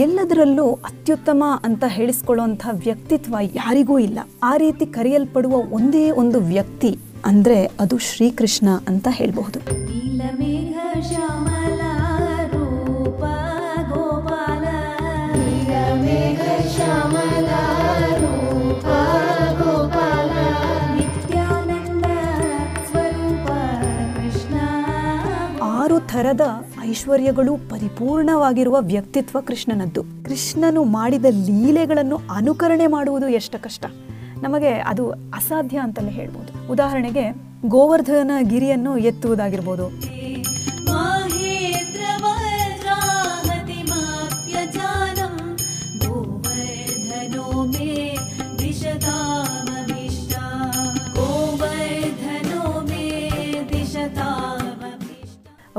ಎಲ್ಲದರಲ್ಲೂ ಅತ್ಯುತ್ತಮ ಅಂತ ಹೇಳಿಸ್ಕೊಳ್ಳುವಂಥ ವ್ಯಕ್ತಿತ್ವ ಯಾರಿಗೂ ಇಲ್ಲ. ಆ ರೀತಿ ಕರೆಯಲ್ಪಡುವ ಒಂದೇ ಒಂದು ವ್ಯಕ್ತಿ ಅಂದ್ರೆ ಅದು ಶ್ರೀಕೃಷ್ಣ ಅಂತ ಹೇಳಬಹುದು. ನೀಲಮೇಘ ಶ್ಯಾಮಲ ಆರು ಥರದ ಐಶ್ವರ್ಯಗಳು ಪರಿಪೂರ್ಣವಾಗಿರುವ ವ್ಯಕ್ತಿತ್ವ ಕೃಷ್ಣನದ್ದು. ಕೃಷ್ಣನು ಮಾಡಿದ ಲೀಲೆಗಳನ್ನು ಅನುಕರಣೆ ಮಾಡುವುದು ಎಷ್ಟು ಕಷ್ಟ. ನಮಗೆ ಅದು ಅಸಾಧ್ಯ ಅಂತಲೇ ಹೇಳ್ಬೋದು. ಉದಾಹರಣೆಗೆ ಗೋವರ್ಧನ ಗಿರಿಯನ್ನು ಎತ್ತುವುದಾಗಿರ್ಬೋದು. ಗೋವರ್ಧನೋ ಮೇ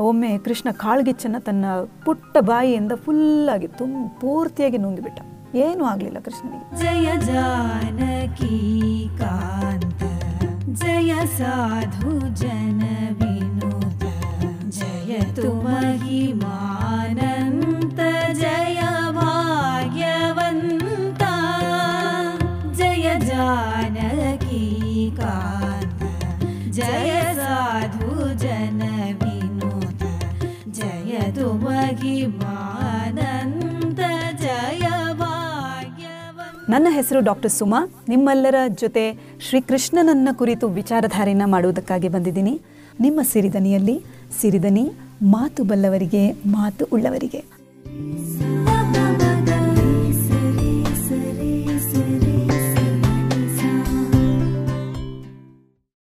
ಒಮ್ಮೆ ಕೃಷ್ಣ ಕಾಳ್ಗಿಚ್ಚನ್ನು ತನ್ನ ಪುಟ್ಟ ಬಾಯಿಯಿಂದ ಫುಲ್ಲಾಗಿ ತುಂಬ ಪೂರ್ತಿಯಾಗಿ ನುಂಗಿಬಿಟ್ಟ. ಏನೂ ಆಗಲಿಲ್ಲ ಕೃಷ್ಣನಿಗೆ. ಜಯ ಜಾನಕಿ ಕಾಂತ, ಜಯ ಸಾಧು ಜನ ವಿನೋದ ಜಯ ತುಮಹಿ ಮಾನಂತ, ಜಯ ಭಾಗ್ಯವಂತ, ಜಯ ಜಾನಕಿ ಕಾಂತ, ಜಯ ಸಾಧು ನನ್ನ ಹೆಸರು ಡಾಕ್ಟರ್ ಸುಮಾ. ನಿಮ್ಮೆಲ್ಲರ ಜೊತೆ ಶ್ರೀಕೃಷ್ಣನನ್ನ ಕುರಿತು ವಿಚಾರಧಾರೆಯನ್ನ ಮಾಡುವುದಕ್ಕಾಗಿ ಬಂದಿದ್ದೀನಿ. ನಿಮ್ಮ ಸಿರಿದನಿಯಲ್ಲಿ ಸಿರಿದನಿ ಮಾತು ಬಲ್ಲವರಿಗೆ ಮಾತು ಉಳ್ಳವರಿಗೆ.